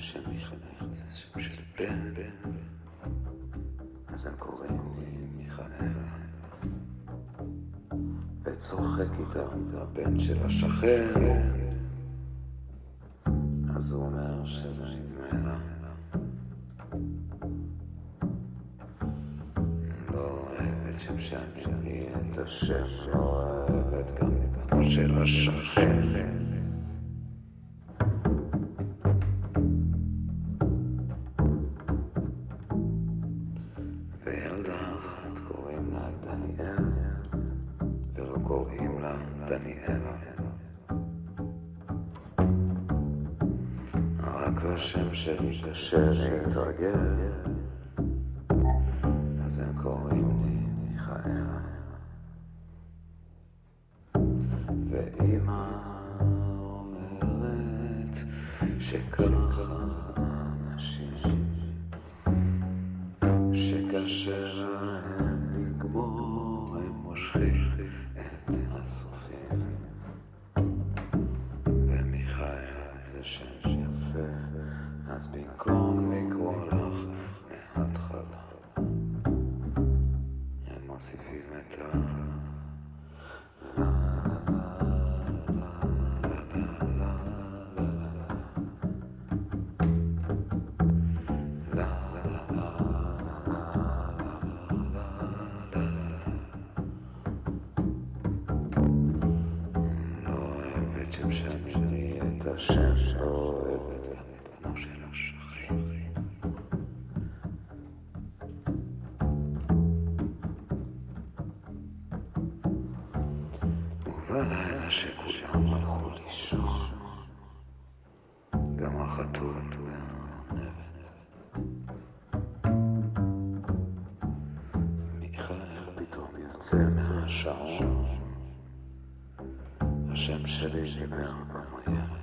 מיכאל זה שם של בן, אז הם קוראים לי מיכאלה. וצוחק איתם הבן של השכן, אז הוא אומר שזה נדמה לה. לא אוהבת שם שאני את השם, לא אוהבת גם את בנו של השכן. וילדה אחת קוראים לה דניאל, ולא קוראים לה דניאלה. רק לשם שלי קשה להתרגל, אז הם קוראים לי מיכאלה. ואמא אומרת שככה להם לגמור, הם מושכים את הסופים. ומיכאל זה שם יפה, אז במקום לקרוא לך אוהבת שם שאני את השם, אוהבת גם את בנו של השכן. ובלילה שכולם הלכו לישון, גם החתול והארנבת. מיכאל פתאום יוצא מהשעון, השם שלי דיבר כמו ילד.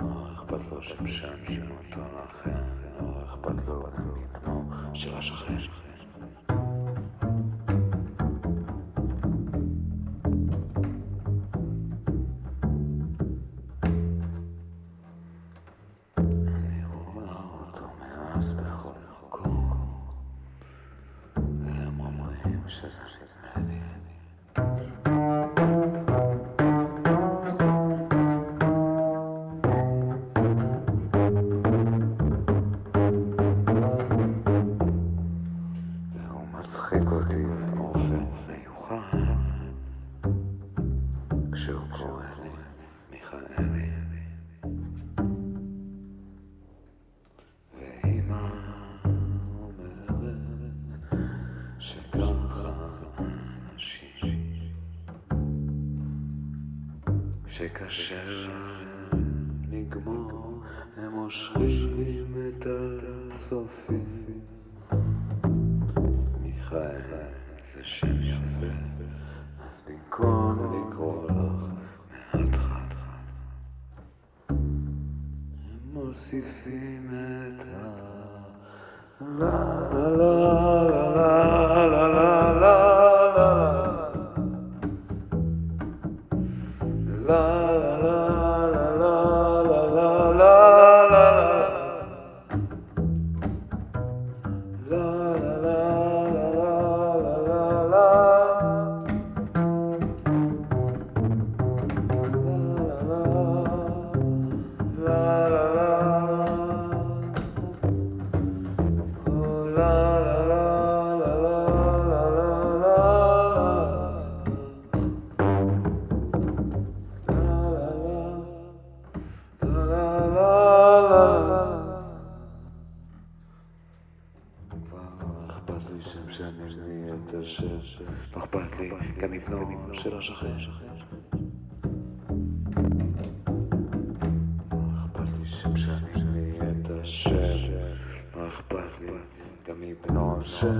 לא אכפת לו שמשנים אותו לכן, לא אכפת לו גם מבנו של השכן. אני מיוחד כשהוא קורא לי מיכאלי. ואמא אומרת שככה אנשים שקשה להם מוסיפים את ה... לה לה לה Πατή, συμψένη, νούμερο, σε όσο χρήση. Πατή, συμψένη, νούμερο, σε όσο χρήση. Kami binosa.